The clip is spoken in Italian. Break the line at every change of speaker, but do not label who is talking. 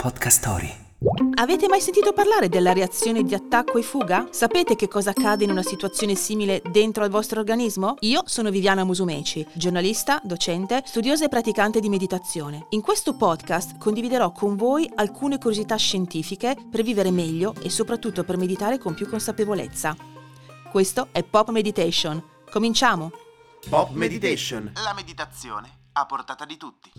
Podcast Story.
Avete mai sentito parlare della reazione di attacco e fuga? Sapete che cosa accade in una situazione simile dentro al vostro organismo? Io sono Viviana Musumeci, giornalista, docente, studiosa e praticante di meditazione. In questo podcast condividerò con voi alcune curiosità scientifiche per vivere meglio e soprattutto per meditare con più consapevolezza. Questo è Pop Meditation. Cominciamo!
Pop Meditation.
La meditazione a portata di tutti.